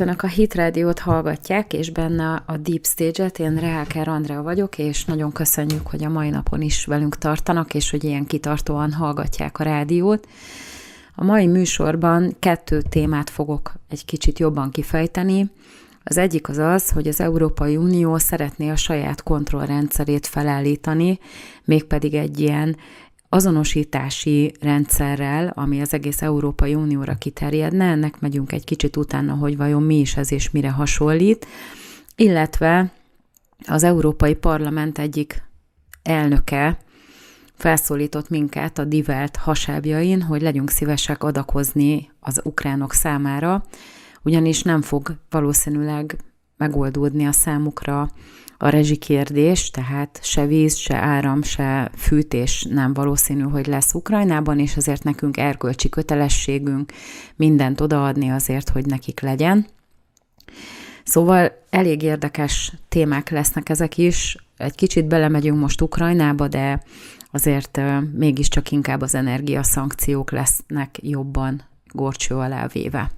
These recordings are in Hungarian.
Önök a Hit Radio-t hallgatják, és benne a Deep Stage-et. Én Reáker Andrea vagyok, és nagyon köszönjük, hogy a mai napon is velünk tartanak, és hogy ilyen kitartóan hallgatják a rádiót. A mai műsorban kettő témát fogok egy kicsit jobban kifejteni. Az egyik az az, hogy az Európai Unió szeretné a saját kontrollrendszerét felállítani, mégpedig egy ilyen azonosítási rendszerrel, ami az egész Európai Unióra kiterjedne, ennek megyünk egy kicsit utána, hogy vajon mi is ez és mire hasonlít, illetve az Európai Parlament egyik elnöke felszólított minket a divelt hasábjain, hogy legyünk szívesek adakozni az ukránok számára, ugyanis nem fog valószínűleg megoldódni a számukra a rezsikérdés, tehát se víz, se áram, se fűtés nem valószínű, hogy lesz Ukrajnában, és azért nekünk erkölcsi kötelességünk mindent odaadni azért, hogy nekik legyen. Szóval elég érdekes témák lesznek ezek is. Egy kicsit belemegyünk most Ukrajnába, de azért mégiscsak inkább az energiaszankciók lesznek jobban gorcső alá véve.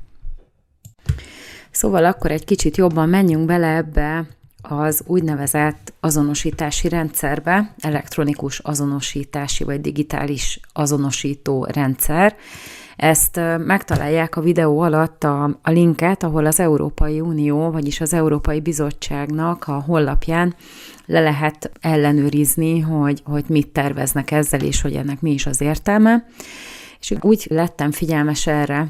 Szóval akkor egy kicsit jobban menjünk bele ebbe az úgynevezett azonosítási rendszerbe, elektronikus azonosítási vagy digitális azonosító rendszer. Ezt megtalálják a videó alatt a, a linket, ahol az Európai Unió, vagyis az Európai Bizottságnak a honlapján le lehet ellenőrizni, hogy, hogy mit terveznek ezzel, és hogy ennek mi is az értelme. És úgy lettem figyelmes erre,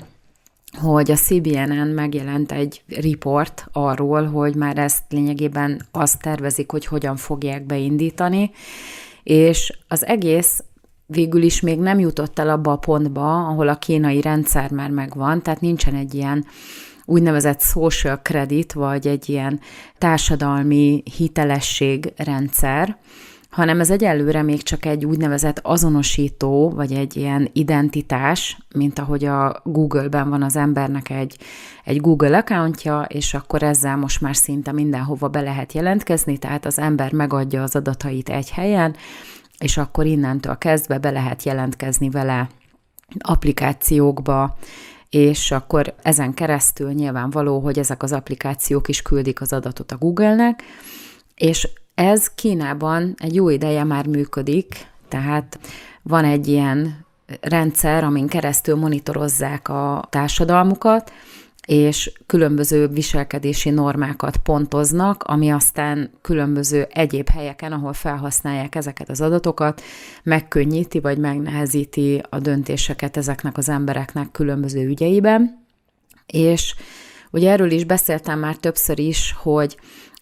hogy a CBNN megjelent egy report arról, hogy már ezt lényegében azt tervezik, hogy hogyan fogják beindítani, és az egész végül is még nem jutott el abba a pontba, ahol a kínai rendszer már megvan, tehát nincsen egy ilyen úgynevezett social credit, vagy egy ilyen társadalmi hitelesség rendszer, hanem ez egyelőre még csak egy úgynevezett azonosító, vagy egy ilyen identitás, mint ahogy a Google-ben van az embernek egy, egy Google accountja, és akkor ezzel most már szinte mindenhova be lehet jelentkezni, tehát az ember megadja az adatait egy helyen, és akkor innentől kezdve be lehet jelentkezni vele applikációkba, és akkor ezen keresztül nyilvánvaló, hogy ezek az applikációk is küldik az adatot a Google-nek, és ez Kínában egy jó ideje már működik, tehát van egy ilyen rendszer, amin keresztül monitorozzák a társadalmukat, és különböző viselkedési normákat pontoznak, ami aztán különböző egyéb helyeken, ahol felhasználják ezeket az adatokat, megkönnyíti vagy megnehezíti a döntéseket ezeknek az embereknek különböző ügyeiben. És ugye erről is beszéltem már többször is, hogy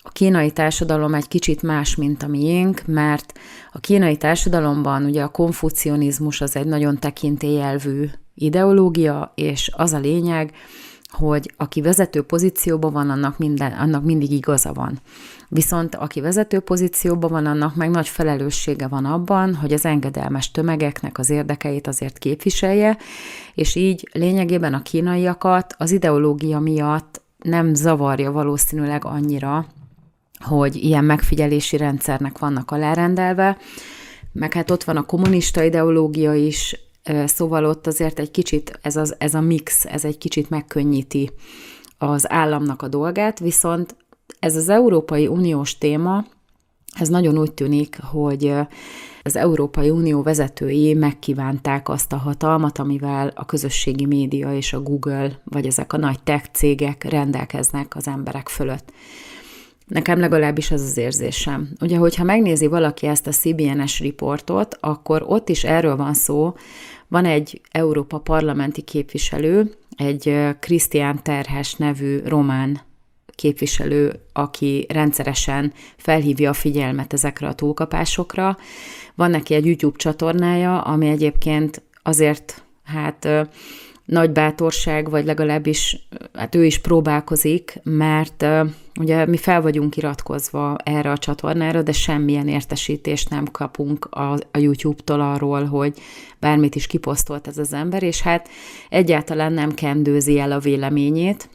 a kínai társadalom egy kicsit más, mint a miénk, mert a kínai társadalomban ugye a konfucionizmus az egy nagyon tekintélyelvű ideológia, és az a lényeg, hogy aki vezető pozícióban van, annak, minden, annak mindig igaza van. Viszont aki vezető pozícióban van, annak meg nagy felelőssége van abban, hogy az engedelmes tömegeknek az érdekeit azért képviselje, és így lényegében a kínaiakat az ideológia miatt nem zavarja valószínűleg annyira, hogy ilyen megfigyelési rendszernek vannak alárendelve, meg hát ott van a kommunista ideológia is, szóval ott azért egy kicsit ez, az, ez a mix, ez egy kicsit megkönnyíti az államnak a dolgát, viszont ez az Európai Uniós téma, ez nagyon úgy tűnik, hogy az Európai Unió vezetői megkívánták azt a hatalmat, amivel a közösségi média és a Google, vagy ezek a nagy tech cégek rendelkeznek az emberek fölött. Nekem legalábbis ez az érzésem. Ugye, hogyha megnézi valaki ezt a CBNS riportot, akkor ott is erről van szó, van egy Európa parlamenti képviselő, egy Krisztián Terhes nevű román képviselő, aki rendszeresen felhívja a figyelmet ezekre a túlkapásokra. Van neki egy YouTube csatornája, ami egyébként azért hát nagy bátorság, vagy legalábbis hát ő is próbálkozik, mert ugye mi fel vagyunk iratkozva erre a csatornára, de semmilyen értesítést nem kapunk a, a YouTube-tól arról, hogy bármit is kiposztolt ez az ember, és hát egyáltalán nem kendőzi el a véleményét,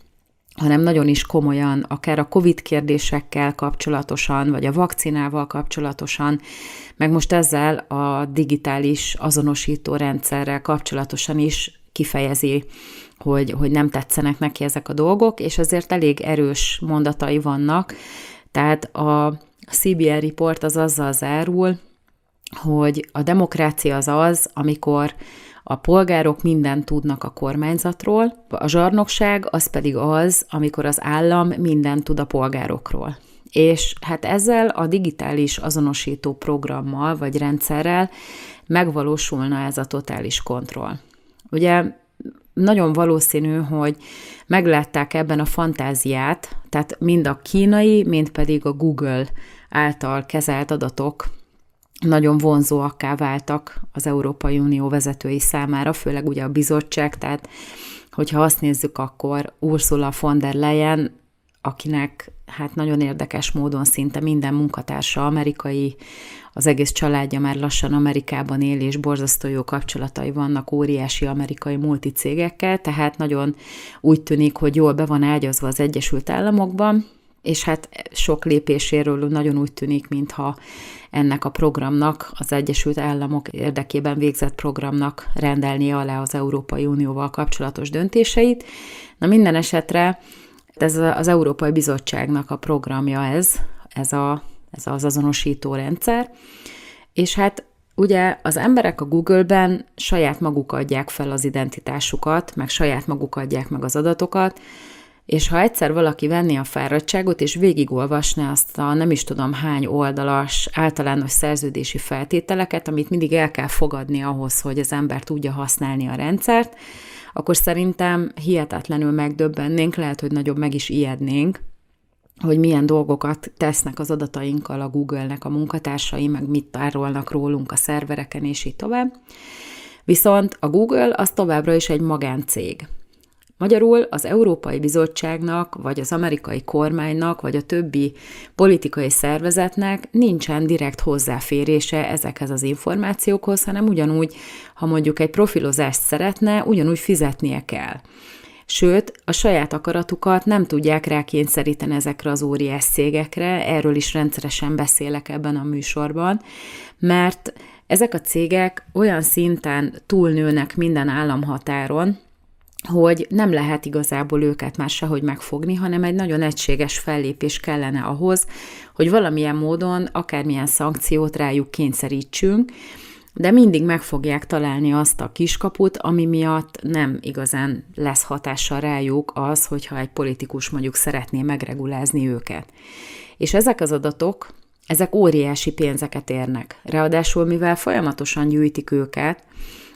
hanem nagyon is komolyan, akár a COVID kérdésekkel kapcsolatosan, vagy a vakcinával kapcsolatosan, meg most ezzel a digitális azonosító rendszerrel kapcsolatosan is kifejezi, hogy, hogy nem tetszenek neki ezek a dolgok, és azért elég erős mondatai vannak. Tehát a CBR report az azzal zárul, hogy a demokrácia az az, amikor a polgárok mindent tudnak a kormányzatról, a zsarnokság az pedig az, amikor az állam mindent tud a polgárokról. És hát ezzel a digitális azonosító programmal vagy rendszerrel megvalósulna ez a totális kontroll. Ugye nagyon valószínű, hogy meglátták ebben a fantáziát, tehát mind a kínai, mind pedig a Google által kezelt adatok nagyon vonzóakká váltak az Európai Unió vezetői számára, főleg ugye a bizottság, tehát hogyha azt nézzük, akkor Ursula von der Leyen, akinek hát nagyon érdekes módon szinte minden munkatársa amerikai, az egész családja már lassan Amerikában él, és borzasztó jó kapcsolatai vannak óriási amerikai multicégekkel, tehát nagyon úgy tűnik, hogy jól be van ágyazva az Egyesült Államokban, és hát sok lépéséről nagyon úgy tűnik, mintha ennek a programnak, az Egyesült Államok érdekében végzett programnak rendelni alá az Európai Unióval kapcsolatos döntéseit. Na minden esetre ez az Európai Bizottságnak a programja ez, ez, a, ez az azonosító rendszer, és hát Ugye az emberek a Google-ben saját maguk adják fel az identitásukat, meg saját maguk adják meg az adatokat, és ha egyszer valaki venné a fáradtságot, és végigolvasná azt a nem is tudom hány oldalas általános szerződési feltételeket, amit mindig el kell fogadni ahhoz, hogy az ember tudja használni a rendszert, akkor szerintem hihetetlenül megdöbbennénk, lehet, hogy nagyobb meg is ijednénk, hogy milyen dolgokat tesznek az adatainkkal a Google-nek a munkatársai, meg mit tárolnak rólunk a szervereken, és így tovább. Viszont a Google az továbbra is egy magáncég. Magyarul az Európai Bizottságnak, vagy az amerikai kormánynak, vagy a többi politikai szervezetnek nincsen direkt hozzáférése ezekhez az információkhoz, hanem ugyanúgy, ha mondjuk egy profilozást szeretne, ugyanúgy fizetnie kell. Sőt, a saját akaratukat nem tudják rákényszeríteni ezekre az óriás cégekre, erről is rendszeresen beszélek ebben a műsorban, mert ezek a cégek olyan szinten túlnőnek minden államhatáron, hogy nem lehet igazából őket már sehogy megfogni, hanem egy nagyon egységes fellépés kellene ahhoz, hogy valamilyen módon akármilyen szankciót rájuk kényszerítsünk, de mindig meg fogják találni azt a kiskaput, ami miatt nem igazán lesz hatással rájuk az, hogyha egy politikus mondjuk szeretné megregulázni őket. És ezek az adatok, ezek óriási pénzeket érnek. Ráadásul, mivel folyamatosan gyűjtik őket,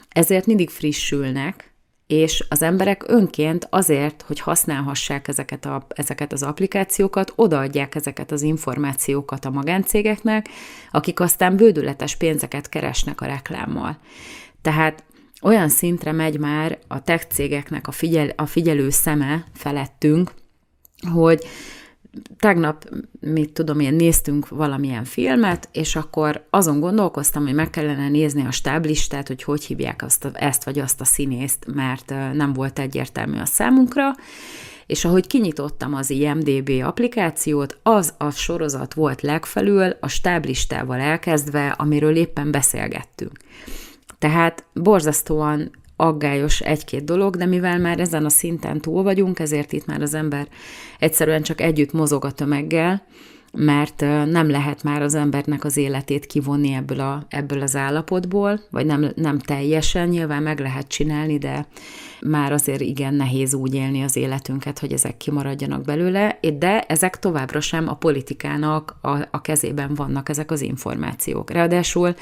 ezért mindig frissülnek, és az emberek önként azért, hogy használhassák ezeket, a, ezeket az applikációkat, odaadják ezeket az információkat a magáncégeknek, akik aztán bődületes pénzeket keresnek a reklámmal. Tehát olyan szintre megy már a tech cégeknek a, figyel, a figyelő szeme felettünk, hogy tegnap, mit tudom én, néztünk valamilyen filmet, és akkor azon gondolkoztam, hogy meg kellene nézni a stáblistát, hogy hogy hívják azt a, ezt vagy azt a színészt, mert nem volt egyértelmű a számunkra, és ahogy kinyitottam az IMDB applikációt, az a sorozat volt legfelül a stáblistával elkezdve, amiről éppen beszélgettünk. Tehát borzasztóan aggályos egy-két dolog, de mivel már ezen a szinten túl vagyunk, ezért itt már az ember egyszerűen csak együtt mozog a tömeggel, mert nem lehet már az embernek az életét kivonni ebből, a, ebből az állapotból, vagy nem, nem teljesen, nyilván meg lehet csinálni, de már azért igen nehéz úgy élni az életünket, hogy ezek kimaradjanak belőle, de ezek továbbra sem a politikának a, a kezében vannak ezek az információk. Ráadásul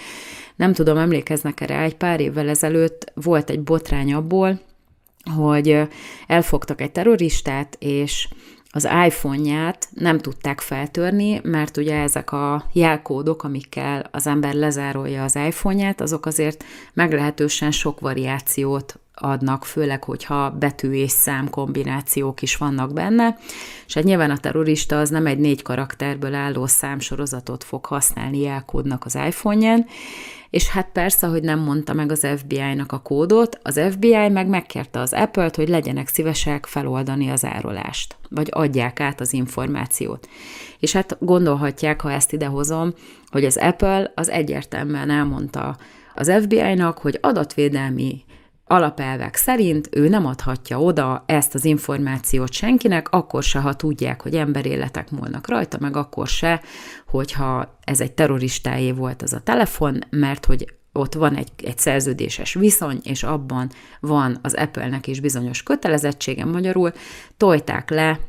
nem tudom, emlékeznek erre, egy pár évvel ezelőtt volt egy botrány abból, hogy elfogtak egy terroristát, és az iPhone-ját nem tudták feltörni, mert ugye ezek a jelkódok, amikkel az ember lezárolja az iPhone-ját, azok azért meglehetősen sok variációt adnak, főleg, hogyha betű és szám kombinációk is vannak benne, és hát nyilván a terrorista az nem egy négy karakterből álló számsorozatot fog használni jelkódnak az iPhone-ján, és hát persze, hogy nem mondta meg az FBI-nak a kódot, az FBI meg megkérte az Apple-t, hogy legyenek szívesek feloldani az árolást, vagy adják át az információt. És hát gondolhatják, ha ezt idehozom, hogy az Apple az egyértelműen elmondta az FBI-nak, hogy adatvédelmi alapelvek szerint ő nem adhatja oda ezt az információt senkinek, akkor se, ha tudják, hogy emberéletek múlnak rajta, meg akkor se, hogyha ez egy terroristáé volt az a telefon, mert hogy ott van egy, egy szerződéses viszony, és abban van az Apple-nek is bizonyos kötelezettsége. Magyarul, tojták le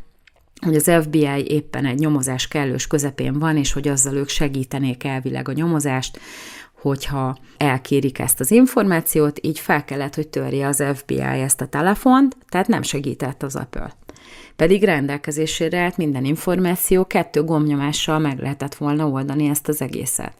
hogy az FBI éppen egy nyomozás kellős közepén van, és hogy azzal ők segítenék elvileg a nyomozást, hogyha elkérik ezt az információt, így fel kellett, hogy törje az FBI ezt a telefont, tehát nem segített az Apple. Pedig rendelkezésére állt minden információ, kettő gomnyomással meg lehetett volna oldani ezt az egészet.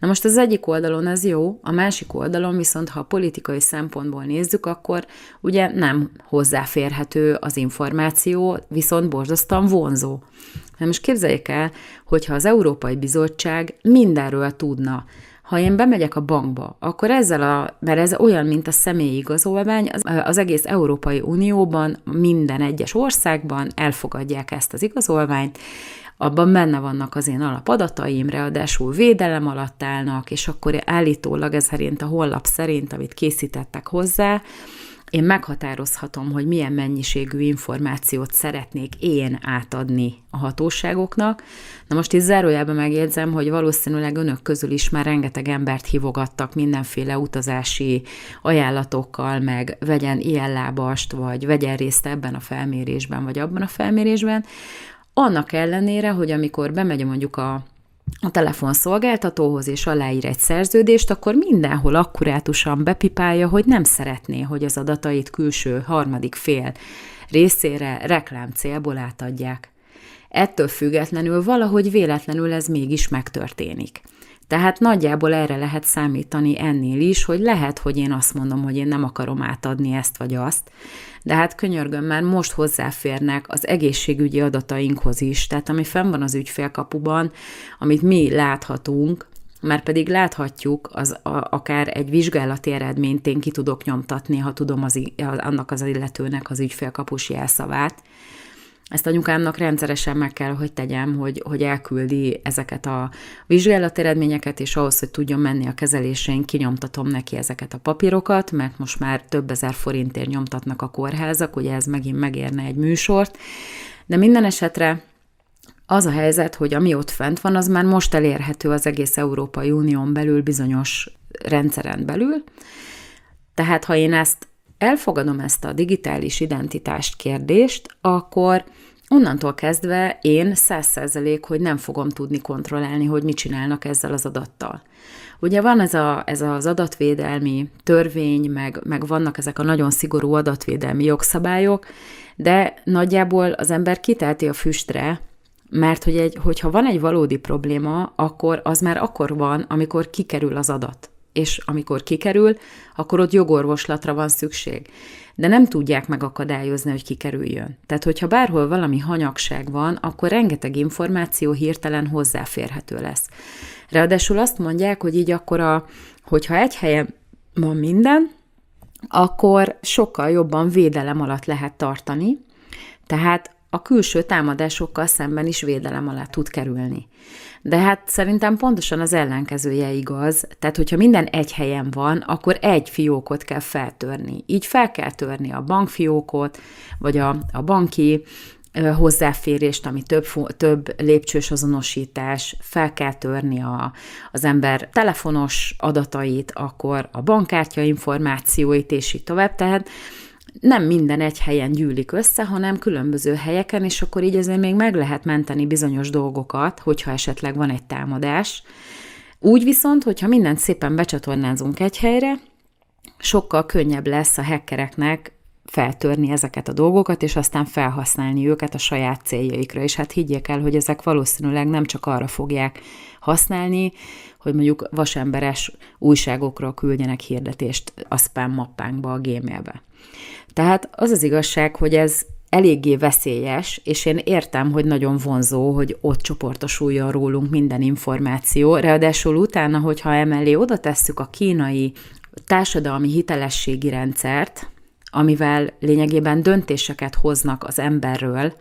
Na most az egyik oldalon ez jó, a másik oldalon viszont, ha a politikai szempontból nézzük, akkor ugye nem hozzáférhető az információ, viszont borzasztóan vonzó. Na most képzeljék el, hogyha az Európai Bizottság mindenről tudna, ha én bemegyek a bankba, akkor ezzel a, mert ez olyan, mint a személyi igazolvány, az, az egész Európai Unióban, minden egyes országban elfogadják ezt az igazolványt, abban benne vannak az én alapadataim, ráadásul védelem alatt állnak, és akkor állítólag ez szerint a honlap szerint, amit készítettek hozzá, én meghatározhatom, hogy milyen mennyiségű információt szeretnék én átadni a hatóságoknak. Na most itt zárójában megjegyzem, hogy valószínűleg önök közül is már rengeteg embert hívogattak mindenféle utazási ajánlatokkal, meg vegyen ilyen lábast, vagy vegyen részt ebben a felmérésben, vagy abban a felmérésben. Annak ellenére, hogy amikor bemegy mondjuk a a telefonszolgáltatóhoz és aláír egy szerződést, akkor mindenhol akkurátusan bepipálja, hogy nem szeretné, hogy az adatait külső harmadik fél részére reklám célból átadják. Ettől függetlenül valahogy véletlenül ez mégis megtörténik. Tehát nagyjából erre lehet számítani ennél is, hogy lehet, hogy én azt mondom, hogy én nem akarom átadni ezt vagy azt, de hát könyörgöm, már most hozzáférnek az egészségügyi adatainkhoz is, tehát ami fenn van az ügyfélkapuban, amit mi láthatunk, már pedig láthatjuk, az a, akár egy vizsgálati eredményt én ki tudok nyomtatni, ha tudom az, annak az illetőnek az ügyfélkapus jelszavát, ezt anyukámnak rendszeresen meg kell, hogy tegyem, hogy, hogy elküldi ezeket a vizsgálati eredményeket, és ahhoz, hogy tudjon menni a kezelésén, kinyomtatom neki ezeket a papírokat, mert most már több ezer forintért nyomtatnak a kórházak, ugye ez megint megérne egy műsort. De minden esetre az a helyzet, hogy ami ott fent van, az már most elérhető az egész Európai Unión belül bizonyos rendszeren belül. Tehát ha én ezt elfogadom ezt a digitális identitást kérdést, akkor onnantól kezdve én száz százalék, hogy nem fogom tudni kontrollálni, hogy mit csinálnak ezzel az adattal. Ugye van ez, a, ez az adatvédelmi törvény, meg, meg vannak ezek a nagyon szigorú adatvédelmi jogszabályok, de nagyjából az ember kitelti a füstre, mert hogy egy, hogyha van egy valódi probléma, akkor az már akkor van, amikor kikerül az adat és amikor kikerül, akkor ott jogorvoslatra van szükség. De nem tudják megakadályozni, hogy kikerüljön. Tehát, hogyha bárhol valami hanyagság van, akkor rengeteg információ hirtelen hozzáférhető lesz. Ráadásul azt mondják, hogy így akkor, a, hogyha egy helyen van minden, akkor sokkal jobban védelem alatt lehet tartani, tehát a külső támadásokkal szemben is védelem alá tud kerülni. De hát szerintem pontosan az ellenkezője igaz. Tehát, hogyha minden egy helyen van, akkor egy fiókot kell feltörni. Így fel kell törni a bankfiókot, vagy a, a banki hozzáférést, ami több, több lépcsős azonosítás, fel kell törni a, az ember telefonos adatait, akkor a bankkártya információit, és így tovább. Tehát nem minden egy helyen gyűlik össze, hanem különböző helyeken, és akkor így azért még meg lehet menteni bizonyos dolgokat, hogyha esetleg van egy támadás. Úgy viszont, hogyha mindent szépen becsatornázunk egy helyre, sokkal könnyebb lesz a hackereknek feltörni ezeket a dolgokat, és aztán felhasználni őket a saját céljaikra. És hát higgyék el, hogy ezek valószínűleg nem csak arra fogják használni, hogy mondjuk vasemberes újságokról küldjenek hirdetést a spam mappánkba, a gmailbe. Tehát az az igazság, hogy ez eléggé veszélyes, és én értem, hogy nagyon vonzó, hogy ott csoportosuljon rólunk minden információ, ráadásul utána, hogyha emellé oda tesszük a kínai társadalmi hitelességi rendszert, amivel lényegében döntéseket hoznak az emberről,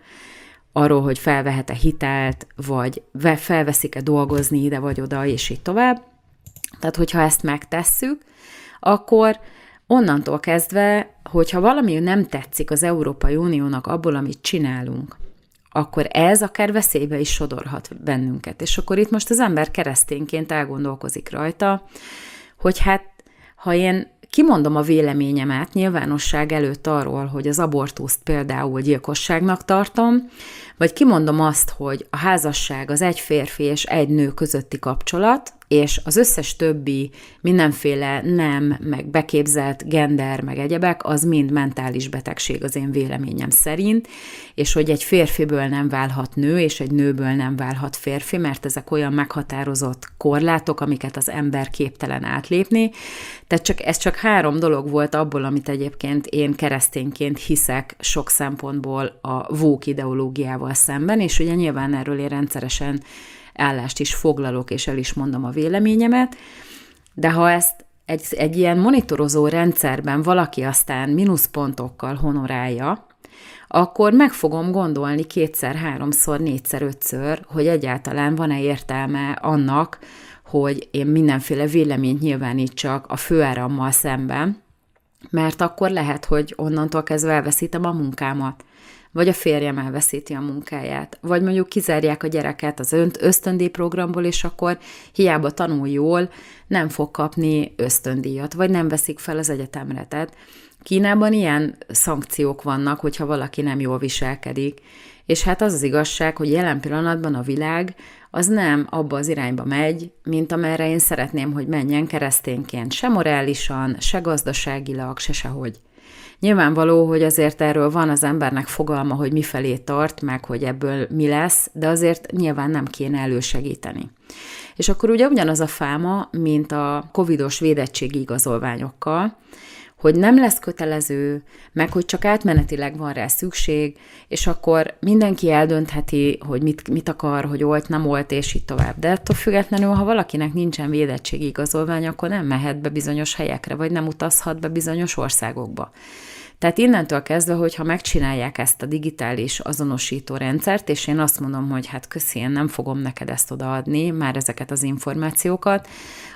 arról, hogy felvehet-e hitelt, vagy felveszik-e dolgozni ide vagy oda, és így tovább. Tehát, hogyha ezt megtesszük, akkor onnantól kezdve, hogyha valami nem tetszik az Európai Uniónak abból, amit csinálunk, akkor ez akár veszélybe is sodorhat bennünket. És akkor itt most az ember keresztényként elgondolkozik rajta, hogy hát ha én kimondom a véleményemet nyilvánosság előtt arról, hogy az abortuszt például gyilkosságnak tartom, vagy kimondom azt, hogy a házasság az egy férfi és egy nő közötti kapcsolat, és az összes többi mindenféle nem, meg beképzelt gender, meg egyebek, az mind mentális betegség az én véleményem szerint, és hogy egy férfiből nem válhat nő, és egy nőből nem válhat férfi, mert ezek olyan meghatározott korlátok, amiket az ember képtelen átlépni. Tehát csak, ez csak három dolog volt abból, amit egyébként én keresztényként hiszek sok szempontból a vók ideológiával szemben, és ugye nyilván erről én rendszeresen állást is foglalok, és el is mondom a véleményemet, de ha ezt egy, egy ilyen monitorozó rendszerben valaki aztán mínuszpontokkal honorálja, akkor meg fogom gondolni kétszer, háromszor, négyszer, ötször, hogy egyáltalán van-e értelme annak, hogy én mindenféle véleményt nyilvánítsak a főárammal szemben, mert akkor lehet, hogy onnantól kezdve elveszítem a munkámat vagy a férjem elveszíti a munkáját, vagy mondjuk kizárják a gyereket az ösztöndíj programból, és akkor hiába tanul jól, nem fog kapni ösztöndíjat, vagy nem veszik fel az egyetemre. Tehát Kínában ilyen szankciók vannak, hogyha valaki nem jól viselkedik. És hát az az igazság, hogy jelen pillanatban a világ az nem abba az irányba megy, mint amerre én szeretném, hogy menjen keresztényként, se morálisan, se gazdaságilag, se sehogy. Nyilvánvaló, hogy azért erről van az embernek fogalma, hogy mifelé tart, meg hogy ebből mi lesz, de azért nyilván nem kéne elősegíteni. És akkor ugye ugyanaz a fáma, mint a covidos védettségi igazolványokkal, hogy nem lesz kötelező, meg hogy csak átmenetileg van rá szükség, és akkor mindenki eldöntheti, hogy mit, mit akar, hogy olt, nem olt, és így tovább. De ettől függetlenül, ha valakinek nincsen védettségi igazolvány, akkor nem mehet be bizonyos helyekre, vagy nem utazhat be bizonyos országokba. Tehát innentől kezdve, hogyha megcsinálják ezt a digitális azonosító rendszert, és én azt mondom, hogy hát köszi, én nem fogom neked ezt odaadni, már ezeket az információkat,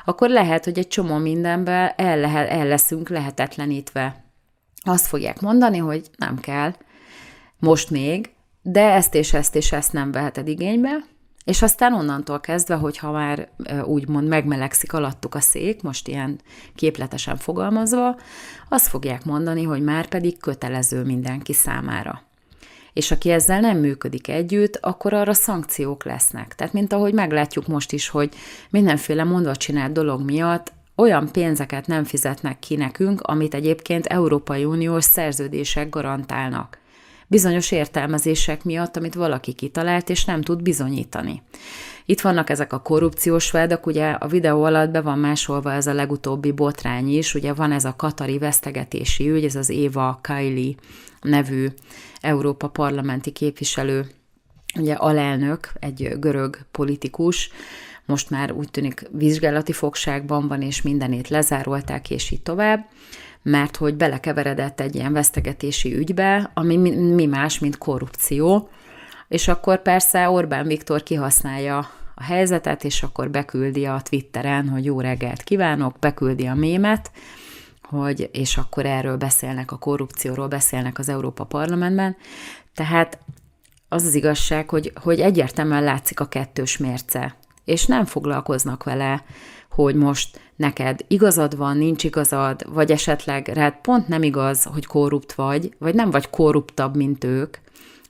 akkor lehet, hogy egy csomó mindenben el, lehet, el leszünk lehetetlenítve. Azt fogják mondani, hogy nem kell, most még, de ezt és ezt és ezt nem veheted igénybe, és aztán onnantól kezdve, hogyha már úgymond megmelegszik alattuk a szék, most ilyen képletesen fogalmazva, azt fogják mondani, hogy már pedig kötelező mindenki számára. És aki ezzel nem működik együtt, akkor arra szankciók lesznek. Tehát, mint ahogy meglátjuk most is, hogy mindenféle mondva csinált dolog miatt olyan pénzeket nem fizetnek ki nekünk, amit egyébként Európai Uniós szerződések garantálnak bizonyos értelmezések miatt, amit valaki kitalált, és nem tud bizonyítani. Itt vannak ezek a korrupciós vádak, ugye a videó alatt be van másolva ez a legutóbbi botrány is, ugye van ez a katari vesztegetési ügy, ez az Éva Kaili nevű Európa parlamenti képviselő, ugye alelnök, egy görög politikus, most már úgy tűnik vizsgálati fogságban van, és mindenét lezárolták, és így tovább mert hogy belekeveredett egy ilyen vesztegetési ügybe, ami mi más, mint korrupció, és akkor persze Orbán Viktor kihasználja a helyzetet, és akkor beküldi a Twitteren, hogy jó reggelt kívánok, beküldi a mémet, hogy, és akkor erről beszélnek, a korrupcióról beszélnek az Európa Parlamentben. Tehát az az igazság, hogy, hogy egyértelműen látszik a kettős mérce, és nem foglalkoznak vele, hogy most neked igazad van, nincs igazad, vagy esetleg rád pont nem igaz, hogy korrupt vagy, vagy nem vagy korruptabb, mint ők,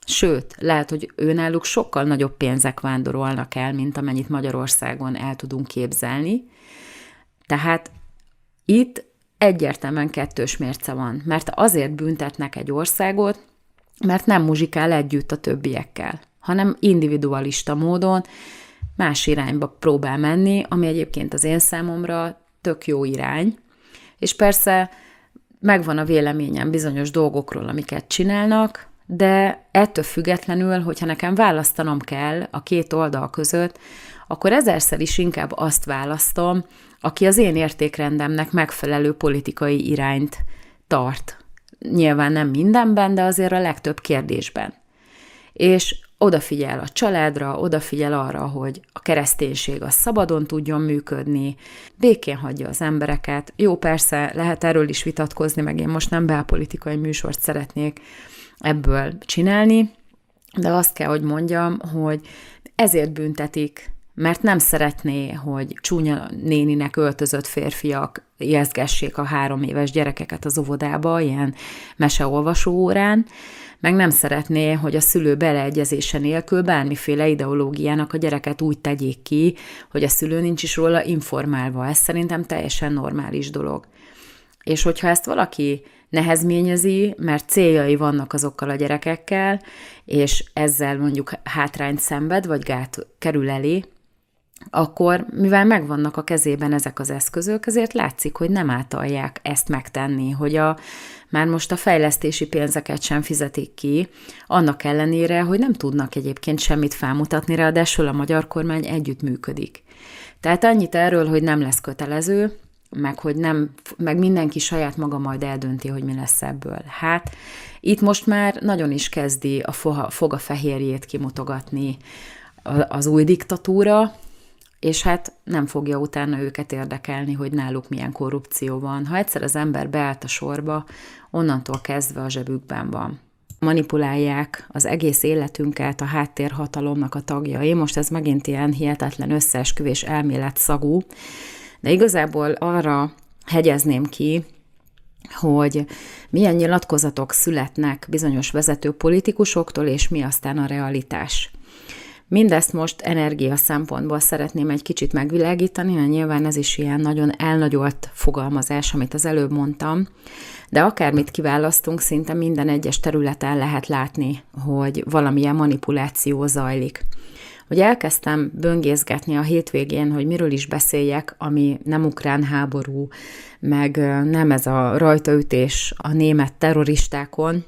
Sőt, lehet, hogy őnáluk sokkal nagyobb pénzek vándorolnak el, mint amennyit Magyarországon el tudunk képzelni. Tehát itt egyértelműen kettős mérce van, mert azért büntetnek egy országot, mert nem muzsikál együtt a többiekkel, hanem individualista módon, más irányba próbál menni, ami egyébként az én számomra tök jó irány. És persze megvan a véleményem bizonyos dolgokról, amiket csinálnak, de ettől függetlenül, hogyha nekem választanom kell a két oldal között, akkor ezerszer is inkább azt választom, aki az én értékrendemnek megfelelő politikai irányt tart. Nyilván nem mindenben, de azért a legtöbb kérdésben. És odafigyel a családra, odafigyel arra, hogy a kereszténység az szabadon tudjon működni, békén hagyja az embereket. Jó, persze, lehet erről is vitatkozni, meg én most nem belpolitikai műsort szeretnék ebből csinálni, de azt kell, hogy mondjam, hogy ezért büntetik mert nem szeretné, hogy csúnya néninek öltözött férfiak jezgessék a három éves gyerekeket az óvodába, ilyen meseolvasó órán, meg nem szeretné, hogy a szülő beleegyezése nélkül bármiféle ideológiának a gyereket úgy tegyék ki, hogy a szülő nincs is róla informálva. Ez szerintem teljesen normális dolog. És hogyha ezt valaki nehezményezi, mert céljai vannak azokkal a gyerekekkel, és ezzel mondjuk hátrányt szenved, vagy gát kerül elé, akkor mivel megvannak a kezében ezek az eszközök, ezért látszik, hogy nem átalják ezt megtenni, hogy a, már most a fejlesztési pénzeket sem fizetik ki, annak ellenére, hogy nem tudnak egyébként semmit felmutatni, ráadásul a magyar kormány együtt működik. Tehát annyit erről, hogy nem lesz kötelező, meg hogy nem, meg mindenki saját maga majd eldönti, hogy mi lesz ebből. Hát itt most már nagyon is kezdi a foga fehérjét kimutogatni az új diktatúra, és hát nem fogja utána őket érdekelni, hogy náluk milyen korrupció van. Ha egyszer az ember beállt a sorba, onnantól kezdve a zsebükben van. Manipulálják az egész életünket a háttérhatalomnak a tagjai. Most ez megint ilyen hihetetlen összeesküvés elmélet szagú, de igazából arra hegyezném ki, hogy milyen nyilatkozatok születnek bizonyos vezető politikusoktól, és mi aztán a realitás. Mindezt most energia szempontból szeretném egy kicsit megvilágítani, mert nyilván ez is ilyen nagyon elnagyolt fogalmazás, amit az előbb mondtam, de akármit kiválasztunk, szinte minden egyes területen lehet látni, hogy valamilyen manipuláció zajlik. Hogy elkezdtem böngészgetni a hétvégén, hogy miről is beszéljek, ami nem ukrán háború, meg nem ez a rajtaütés a német terroristákon,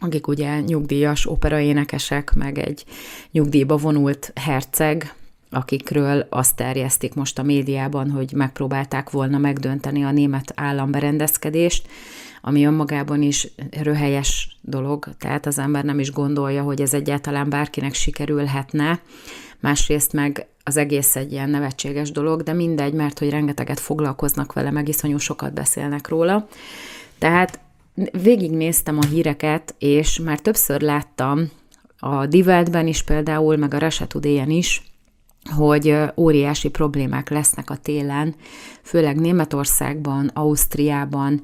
akik ugye nyugdíjas operaénekesek, meg egy nyugdíjba vonult herceg, akikről azt terjesztik most a médiában, hogy megpróbálták volna megdönteni a német államberendezkedést, ami önmagában is röhelyes dolog, tehát az ember nem is gondolja, hogy ez egyáltalán bárkinek sikerülhetne. Másrészt meg az egész egy ilyen nevetséges dolog, de mindegy, mert hogy rengeteget foglalkoznak vele, meg iszonyú sokat beszélnek róla. Tehát végignéztem a híreket, és már többször láttam a Diveltben is például, meg a Resetudéjen is, hogy óriási problémák lesznek a télen, főleg Németországban, Ausztriában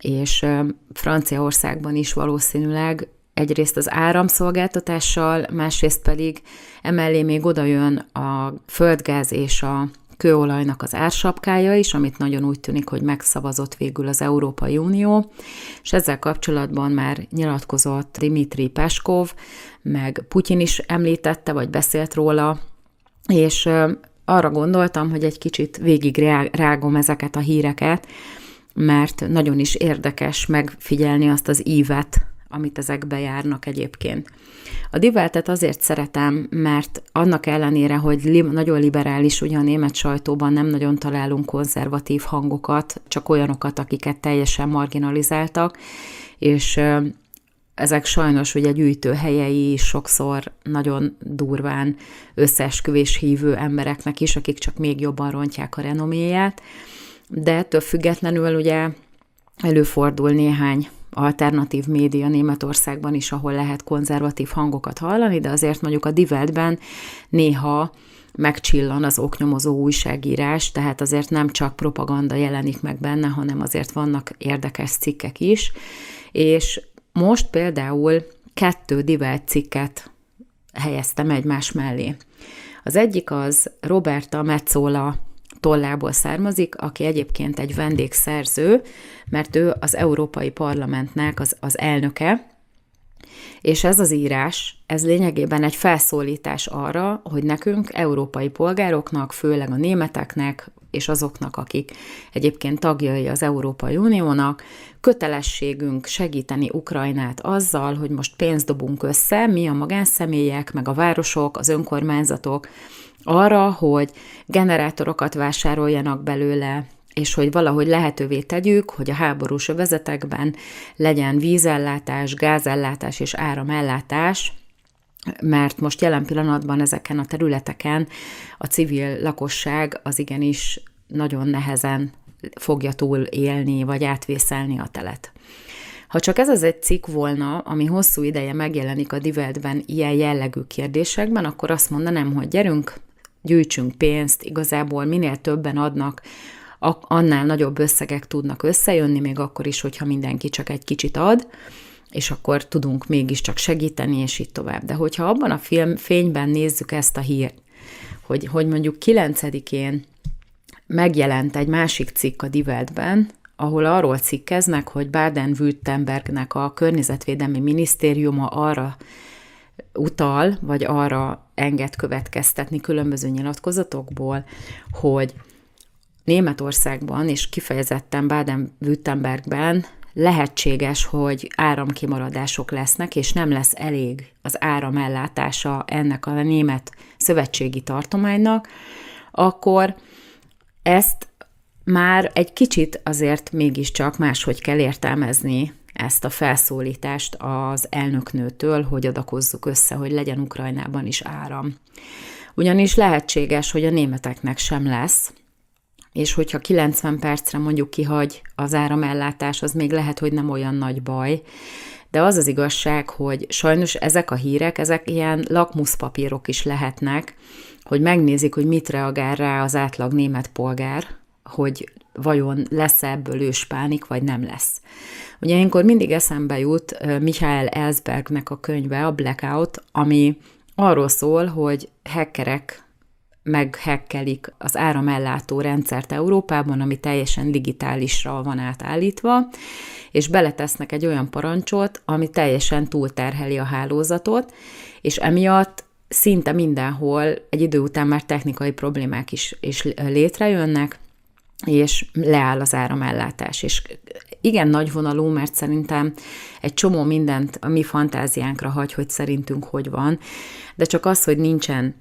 és Franciaországban is valószínűleg. Egyrészt az áramszolgáltatással, másrészt pedig emellé még oda jön a földgáz és a kőolajnak az ársapkája is, amit nagyon úgy tűnik, hogy megszavazott végül az Európai Unió, és ezzel kapcsolatban már nyilatkozott Dimitri Peskov, meg Putyin is említette, vagy beszélt róla, és arra gondoltam, hogy egy kicsit végig rágom ezeket a híreket, mert nagyon is érdekes megfigyelni azt az ívet, amit ezek bejárnak egyébként. A Diveltet azért szeretem, mert annak ellenére, hogy li- nagyon liberális, ugye a német sajtóban nem nagyon találunk konzervatív hangokat, csak olyanokat, akiket teljesen marginalizáltak, és ezek sajnos ugye gyűjtőhelyei sokszor nagyon durván összeesküvés hívő embereknek is, akik csak még jobban rontják a renoméját, de ettől függetlenül ugye előfordul néhány alternatív média Németországban is, ahol lehet konzervatív hangokat hallani, de azért mondjuk a Diveltben néha megcsillan az oknyomozó újságírás, tehát azért nem csak propaganda jelenik meg benne, hanem azért vannak érdekes cikkek is, és most például kettő Divelt cikket helyeztem egymás mellé. Az egyik az Roberta Metzola tollából származik, aki egyébként egy vendégszerző, mert ő az Európai Parlamentnek az, az elnöke, és ez az írás, ez lényegében egy felszólítás arra, hogy nekünk, európai polgároknak, főleg a németeknek, és azoknak, akik egyébként tagjai az Európai Uniónak, kötelességünk segíteni Ukrajnát azzal, hogy most pénzt dobunk össze, mi a magánszemélyek, meg a városok, az önkormányzatok, arra, hogy generátorokat vásároljanak belőle, és hogy valahogy lehetővé tegyük, hogy a háborús övezetekben legyen vízellátás, gázellátás és áramellátás mert most jelen pillanatban ezeken a területeken a civil lakosság az igenis nagyon nehezen fogja túl élni, vagy átvészelni a telet. Ha csak ez az egy cikk volna, ami hosszú ideje megjelenik a Diveltben ilyen jellegű kérdésekben, akkor azt mondanám, hogy gyerünk, gyűjtsünk pénzt, igazából minél többen adnak, annál nagyobb összegek tudnak összejönni, még akkor is, hogyha mindenki csak egy kicsit ad, és akkor tudunk mégiscsak segíteni, és így tovább. De hogyha abban a film fényben nézzük ezt a hírt, hogy, hogy mondjuk 9-én megjelent egy másik cikk a Diveltben, ahol arról cikkeznek, hogy Baden-Württembergnek a környezetvédelmi minisztériuma arra utal, vagy arra enged következtetni különböző nyilatkozatokból, hogy Németországban és kifejezetten Baden-Württembergben lehetséges, hogy áramkimaradások lesznek, és nem lesz elég az áramellátása ennek a német szövetségi tartománynak, akkor ezt már egy kicsit azért mégiscsak máshogy kell értelmezni ezt a felszólítást az elnöknőtől, hogy adakozzuk össze, hogy legyen Ukrajnában is áram. Ugyanis lehetséges, hogy a németeknek sem lesz, és hogyha 90 percre mondjuk kihagy az áramellátás, az még lehet, hogy nem olyan nagy baj, de az az igazság, hogy sajnos ezek a hírek, ezek ilyen lakmuszpapírok is lehetnek, hogy megnézik, hogy mit reagál rá az átlag német polgár, hogy vajon lesz ebből őspánik, vagy nem lesz. Ugye ilyenkor mindig eszembe jut Michael Ellsbergnek a könyve, a Blackout, ami arról szól, hogy hackerek meghekkelik az áramellátó rendszert Európában, ami teljesen digitálisra van átállítva, és beletesznek egy olyan parancsot, ami teljesen túlterheli a hálózatot, és emiatt szinte mindenhol egy idő után már technikai problémák is, is létrejönnek, és leáll az áramellátás. És igen nagy vonalú, mert szerintem egy csomó mindent a mi fantáziánkra hagy, hogy szerintünk hogy van, de csak az, hogy nincsen,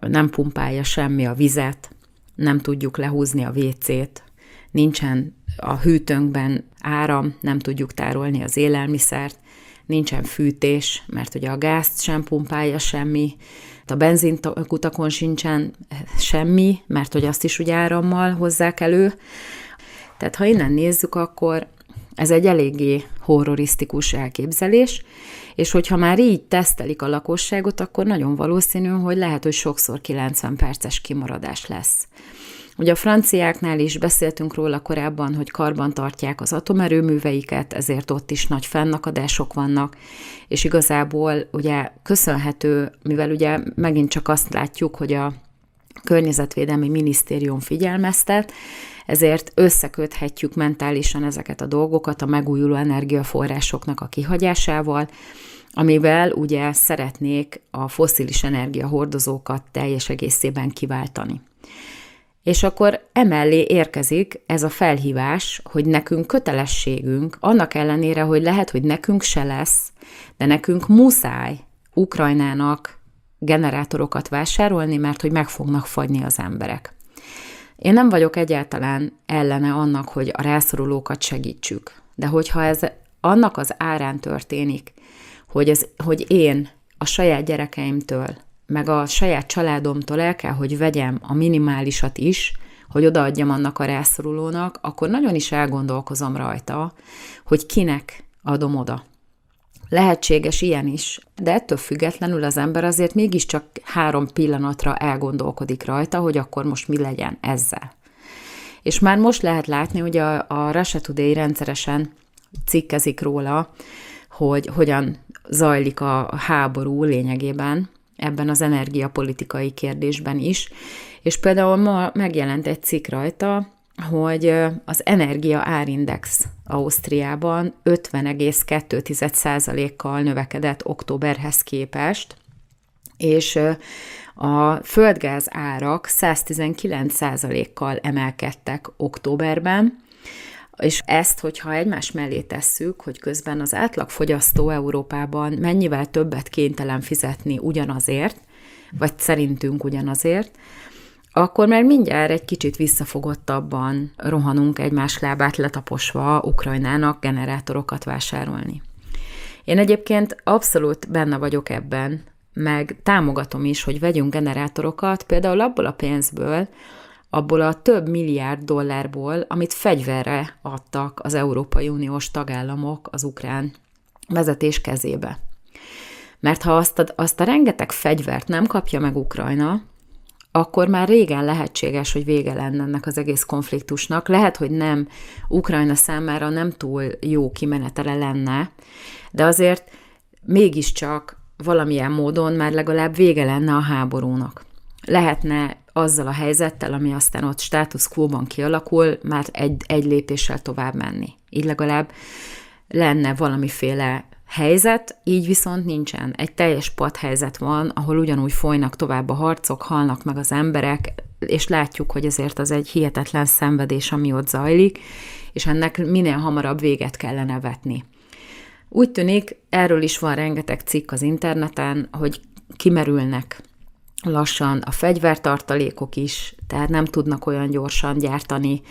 nem pumpálja semmi a vizet, nem tudjuk lehúzni a WC-t, nincsen a hűtőnkben áram, nem tudjuk tárolni az élelmiszert, nincsen fűtés, mert ugye a gázt sem pumpálja semmi, a benzinkutakon sincsen semmi, mert hogy azt is ugye árammal hozzák elő. Tehát ha innen nézzük, akkor ez egy eléggé horrorisztikus elképzelés, és hogyha már így tesztelik a lakosságot, akkor nagyon valószínű, hogy lehet, hogy sokszor 90 perces kimaradás lesz. Ugye a franciáknál is beszéltünk róla korábban, hogy karban tartják az atomerőműveiket, ezért ott is nagy fennakadások vannak, és igazából ugye köszönhető, mivel ugye megint csak azt látjuk, hogy a Környezetvédelmi Minisztérium figyelmeztet, ezért összeköthetjük mentálisan ezeket a dolgokat a megújuló energiaforrásoknak a kihagyásával, amivel ugye szeretnék a foszilis energiahordozókat teljes egészében kiváltani. És akkor emellé érkezik ez a felhívás, hogy nekünk kötelességünk, annak ellenére, hogy lehet, hogy nekünk se lesz, de nekünk muszáj Ukrajnának generátorokat vásárolni, mert hogy meg fognak fagyni az emberek. Én nem vagyok egyáltalán ellene annak, hogy a rászorulókat segítsük, de hogyha ez annak az árán történik, hogy, ez, hogy én a saját gyerekeimtől meg a saját családomtól el kell, hogy vegyem a minimálisat is, hogy odaadjam annak a rászorulónak, akkor nagyon is elgondolkozom rajta, hogy kinek adom oda. Lehetséges ilyen is, de ettől függetlenül az ember azért mégiscsak három pillanatra elgondolkodik rajta, hogy akkor most mi legyen ezzel. És már most lehet látni, hogy a, a Russia Today rendszeresen cikkezik róla, hogy hogyan zajlik a háború lényegében, ebben az energiapolitikai kérdésben is. És például ma megjelent egy cikk rajta, hogy az energia árindex Ausztriában 50,2%-kal növekedett októberhez képest, és a földgáz árak 119%-kal emelkedtek októberben, és ezt, hogyha egymás mellé tesszük, hogy közben az átlagfogyasztó Európában mennyivel többet kénytelen fizetni ugyanazért, vagy szerintünk ugyanazért, akkor már mindjárt egy kicsit visszafogottabban rohanunk egymás lábát letaposva Ukrajnának generátorokat vásárolni. Én egyébként abszolút benne vagyok ebben, meg támogatom is, hogy vegyünk generátorokat, például abból a pénzből, abból a több milliárd dollárból, amit fegyverre adtak az Európai Uniós tagállamok az ukrán vezetés kezébe. Mert ha azt a, azt a rengeteg fegyvert nem kapja meg Ukrajna, akkor már régen lehetséges, hogy vége lenne ennek az egész konfliktusnak. Lehet, hogy nem Ukrajna számára nem túl jó kimenetele lenne, de azért mégiscsak valamilyen módon már legalább vége lenne a háborúnak. Lehetne azzal a helyzettel, ami aztán ott status quo-ban kialakul, már egy, egy lépéssel tovább menni. Így legalább lenne valamiféle helyzet, így viszont nincsen. Egy teljes padhelyzet van, ahol ugyanúgy folynak tovább a harcok, halnak meg az emberek, és látjuk, hogy ezért az egy hihetetlen szenvedés, ami ott zajlik, és ennek minél hamarabb véget kellene vetni. Úgy tűnik, erről is van rengeteg cikk az interneten, hogy kimerülnek lassan a fegyvertartalékok is, tehát nem tudnak olyan gyorsan gyártani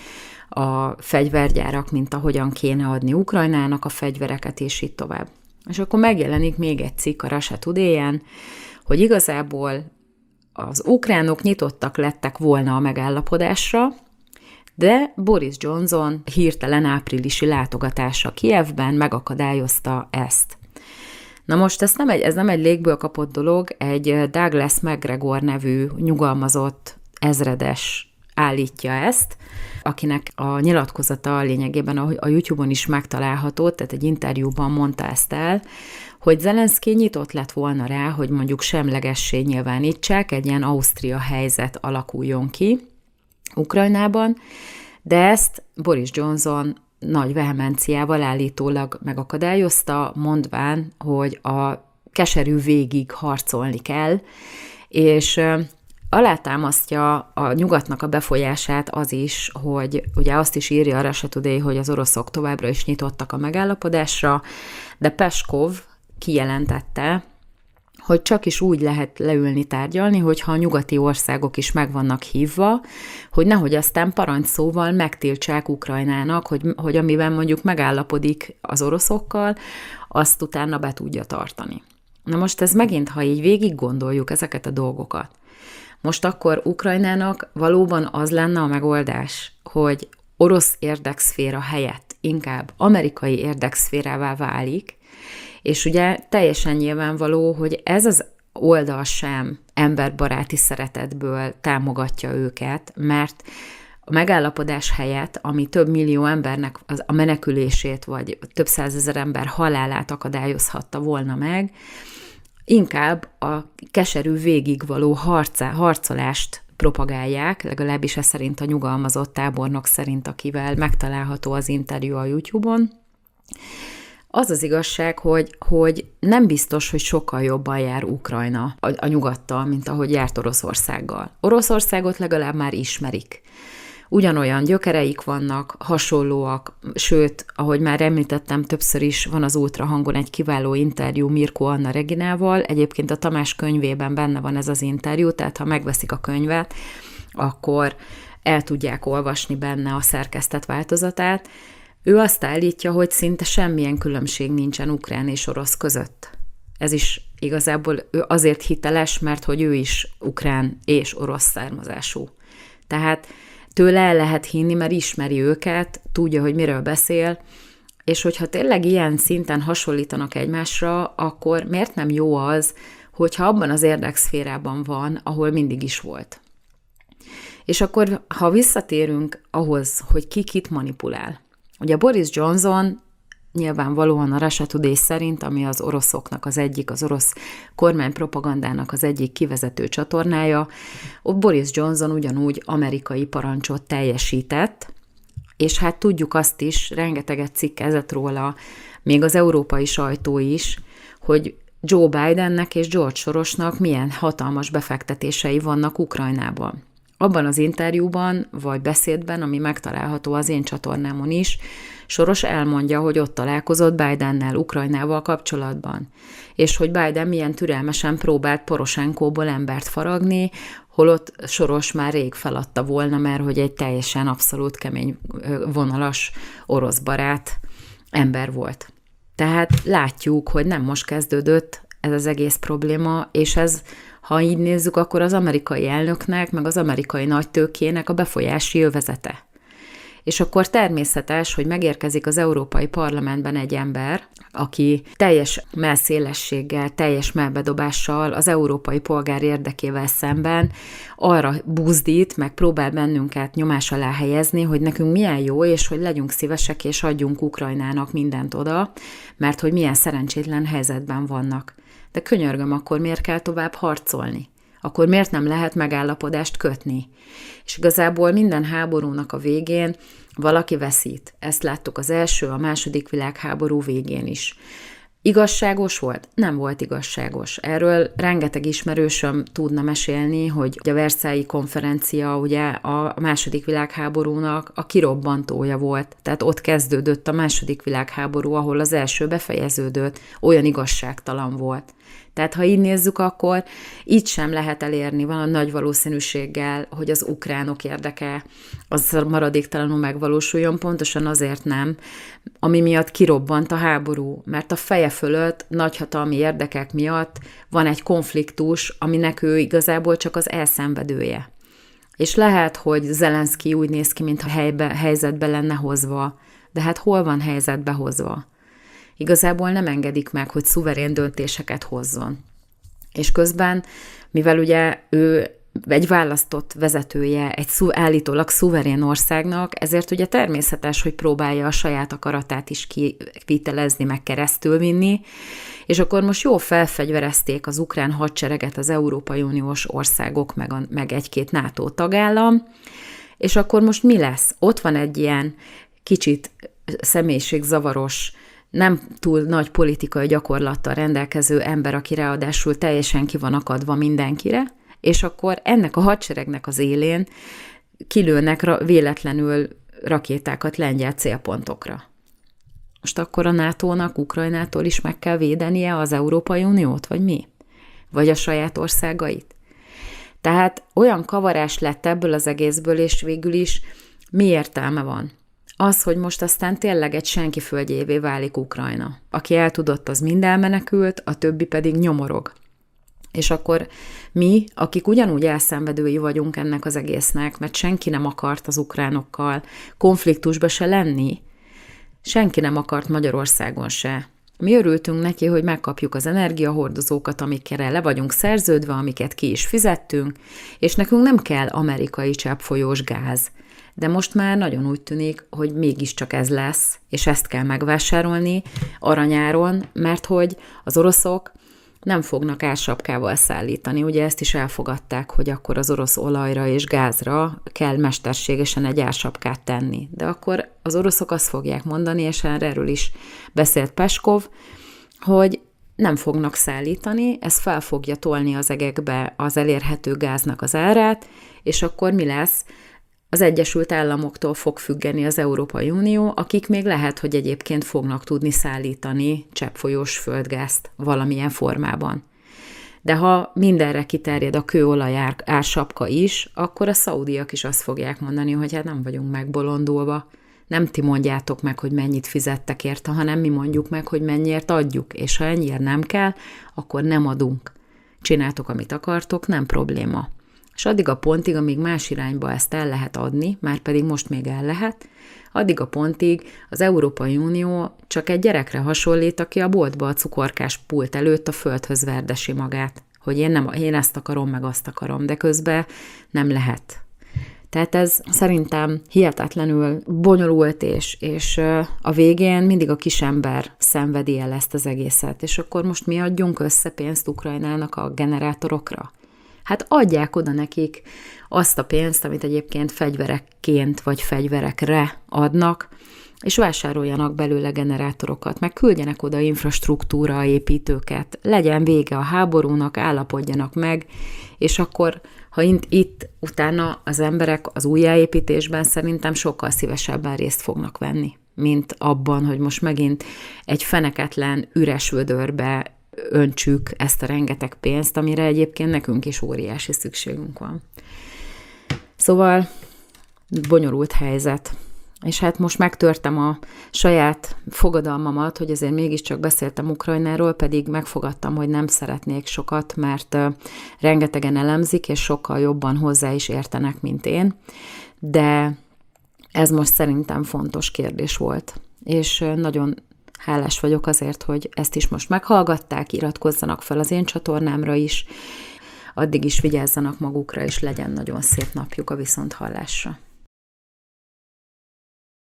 a fegyvergyárak, mint ahogyan kéne adni Ukrajnának a fegyvereket, és így tovább. És akkor megjelenik még egy cikk a Russia today hogy igazából az ukránok nyitottak lettek volna a megállapodásra, de Boris Johnson hirtelen áprilisi látogatása Kievben megakadályozta ezt. Na most ez nem egy, ez nem egy légből kapott dolog, egy Douglas McGregor nevű nyugalmazott ezredes állítja ezt, akinek a nyilatkozata lényegében a YouTube-on is megtalálható, tehát egy interjúban mondta ezt el, hogy Zelenszky nyitott lett volna rá, hogy mondjuk semlegessé nyilvánítsák, egy ilyen Ausztria helyzet alakuljon ki Ukrajnában, de ezt Boris Johnson nagy vehemenciával állítólag megakadályozta, mondván, hogy a keserű végig harcolni kell, és alátámasztja a nyugatnak a befolyását az is, hogy ugye azt is írja a Russia Today, hogy az oroszok továbbra is nyitottak a megállapodásra, de Peskov kijelentette, hogy csak is úgy lehet leülni tárgyalni, hogyha a nyugati országok is meg vannak hívva, hogy nehogy aztán parancsszóval megtiltsák Ukrajnának, hogy, hogy amiben mondjuk megállapodik az oroszokkal, azt utána be tudja tartani. Na most ez megint, ha így végig gondoljuk ezeket a dolgokat, most akkor Ukrajnának valóban az lenne a megoldás, hogy orosz érdekszféra helyett inkább amerikai érdekszférává válik, és ugye teljesen nyilvánvaló, hogy ez az oldal sem emberbaráti szeretetből támogatja őket, mert a megállapodás helyett, ami több millió embernek az, a menekülését, vagy több százezer ember halálát akadályozhatta volna meg, inkább a keserű végig való harcá, harcolást propagálják, legalábbis ez szerint a nyugalmazott tábornok szerint, akivel megtalálható az interjú a YouTube-on. Az az igazság, hogy, hogy nem biztos, hogy sokkal jobban jár Ukrajna a, a nyugattal, mint ahogy járt Oroszországgal. Oroszországot legalább már ismerik ugyanolyan gyökereik vannak, hasonlóak, sőt, ahogy már említettem, többször is van az ultrahangon egy kiváló interjú Mirko Anna Reginával, egyébként a Tamás könyvében benne van ez az interjú, tehát ha megveszik a könyvet, akkor el tudják olvasni benne a szerkesztett változatát. Ő azt állítja, hogy szinte semmilyen különbség nincsen ukrán és orosz között. Ez is igazából ő azért hiteles, mert hogy ő is ukrán és orosz származású. Tehát tőle el lehet hinni, mert ismeri őket, tudja, hogy miről beszél, és hogyha tényleg ilyen szinten hasonlítanak egymásra, akkor miért nem jó az, hogyha abban az érdekszférában van, ahol mindig is volt. És akkor, ha visszatérünk ahhoz, hogy ki kit manipulál. Ugye Boris Johnson nyilvánvalóan a Russia Today szerint, ami az oroszoknak az egyik, az orosz kormánypropagandának az egyik kivezető csatornája, ott Boris Johnson ugyanúgy amerikai parancsot teljesített, és hát tudjuk azt is, rengeteget cikkezett róla, még az európai sajtó is, hogy Joe Bidennek és George Sorosnak milyen hatalmas befektetései vannak Ukrajnában. Abban az interjúban vagy beszédben, ami megtalálható az én csatornámon is, Soros elmondja, hogy ott találkozott Bidennel Ukrajnával kapcsolatban, és hogy Biden milyen türelmesen próbált Poroshenkóból embert faragni, holott Soros már rég feladta volna, mert hogy egy teljesen abszolút kemény vonalas orosz barát ember volt. Tehát látjuk, hogy nem most kezdődött ez az egész probléma, és ez, ha így nézzük, akkor az amerikai elnöknek, meg az amerikai nagytőkének a befolyási övezete. És akkor természetes, hogy megérkezik az Európai Parlamentben egy ember, aki teljes melszélességgel, teljes melbedobással az európai polgár érdekével szemben arra buzdít, meg próbál bennünket nyomás alá helyezni, hogy nekünk milyen jó, és hogy legyünk szívesek, és adjunk Ukrajnának mindent oda, mert hogy milyen szerencsétlen helyzetben vannak. De könyörgöm, akkor miért kell tovább harcolni? Akkor miért nem lehet megállapodást kötni? És igazából minden háborúnak a végén valaki veszít. Ezt láttuk az első, a második világháború végén is. Igazságos volt? Nem volt igazságos. Erről rengeteg ismerősöm tudna mesélni, hogy a Versailles konferencia ugye a második világháborúnak a kirobbantója volt. Tehát ott kezdődött a második világháború, ahol az első befejeződött. Olyan igazságtalan volt. Tehát ha így nézzük, akkor így sem lehet elérni van a nagy valószínűséggel, hogy az ukránok érdeke az maradéktalanul megvalósuljon, pontosan azért nem, ami miatt kirobbant a háború, mert a feje fölött nagyhatalmi érdekek miatt van egy konfliktus, aminek ő igazából csak az elszenvedője. És lehet, hogy Zelenszky úgy néz ki, mintha helyzetbe lenne hozva, de hát hol van helyzetbe hozva? Igazából nem engedik meg, hogy szuverén döntéseket hozzon. És közben, mivel ugye ő egy választott vezetője egy szú, állítólag szuverén országnak, ezért ugye természetes, hogy próbálja a saját akaratát is kivitelezni, meg keresztül vinni, és akkor most jó felfegyverezték az ukrán hadsereget az Európai Uniós országok, meg, a, meg egy-két NATO tagállam, és akkor most mi lesz? Ott van egy ilyen kicsit személyiségzavaros nem túl nagy politikai gyakorlattal rendelkező ember, aki ráadásul teljesen ki van akadva mindenkire, és akkor ennek a hadseregnek az élén kilőnek véletlenül rakétákat lengyel célpontokra. Most akkor a NATO-nak Ukrajnától is meg kell védenie az Európai Uniót, vagy mi? Vagy a saját országait? Tehát olyan kavarás lett ebből az egészből, és végül is mi értelme van? Az, hogy most aztán tényleg egy senki földjévé válik Ukrajna. Aki eltudott, az mind elmenekült, a többi pedig nyomorog. És akkor mi, akik ugyanúgy elszenvedői vagyunk ennek az egésznek, mert senki nem akart az ukránokkal konfliktusba se lenni, senki nem akart Magyarországon se. Mi örültünk neki, hogy megkapjuk az energiahordozókat, amikkel le vagyunk szerződve, amiket ki is fizettünk, és nekünk nem kell amerikai cseppfolyós gáz. De most már nagyon úgy tűnik, hogy mégiscsak ez lesz, és ezt kell megvásárolni aranyáron, mert hogy az oroszok nem fognak ársapkával szállítani. Ugye ezt is elfogadták, hogy akkor az orosz olajra és gázra kell mesterségesen egy ársapkát tenni. De akkor az oroszok azt fogják mondani, és erről is beszélt Peskov, hogy nem fognak szállítani, ez fel fogja tolni az egekbe az elérhető gáznak az árát, és akkor mi lesz? Az Egyesült Államoktól fog függeni az Európai Unió, akik még lehet, hogy egyébként fognak tudni szállítani cseppfolyós földgázt valamilyen formában. De ha mindenre kiterjed a kőolaj ársapka is, akkor a szaudiak is azt fogják mondani, hogy hát nem vagyunk megbolondulva. Nem ti mondjátok meg, hogy mennyit fizettek érte, hanem mi mondjuk meg, hogy mennyiért adjuk, és ha ennyire nem kell, akkor nem adunk. Csináltok, amit akartok, nem probléma. És addig a pontig, amíg más irányba ezt el lehet adni, már pedig most még el lehet, addig a pontig az Európai Unió csak egy gyerekre hasonlít, aki a boltba a cukorkás pult előtt a földhöz verdesi magát, hogy én, nem, én ezt akarom, meg azt akarom, de közben nem lehet. Tehát ez szerintem hihetetlenül bonyolult, és, és a végén mindig a kisember szenvedi el ezt az egészet. És akkor most mi adjunk össze pénzt Ukrajnának a generátorokra? Hát adják oda nekik azt a pénzt, amit egyébként fegyverekként vagy fegyverekre adnak, és vásároljanak belőle generátorokat, meg küldjenek oda infrastruktúra építőket, legyen vége a háborúnak, állapodjanak meg, és akkor, ha itt, itt utána az emberek az újjáépítésben szerintem sokkal szívesebben részt fognak venni, mint abban, hogy most megint egy feneketlen, üres vödörbe öntsük ezt a rengeteg pénzt, amire egyébként nekünk is óriási szükségünk van. Szóval bonyolult helyzet. és hát most megtörtem a saját fogadalmamat, hogy azért mégiscsak beszéltem Ukrajnáról, pedig megfogadtam, hogy nem szeretnék sokat, mert rengetegen elemzik, és sokkal jobban hozzá is értenek, mint én. De ez most szerintem fontos kérdés volt. És nagyon hálás vagyok azért, hogy ezt is most meghallgatták, iratkozzanak fel az én csatornámra is, addig is vigyázzanak magukra, és legyen nagyon szép napjuk a viszonthallásra.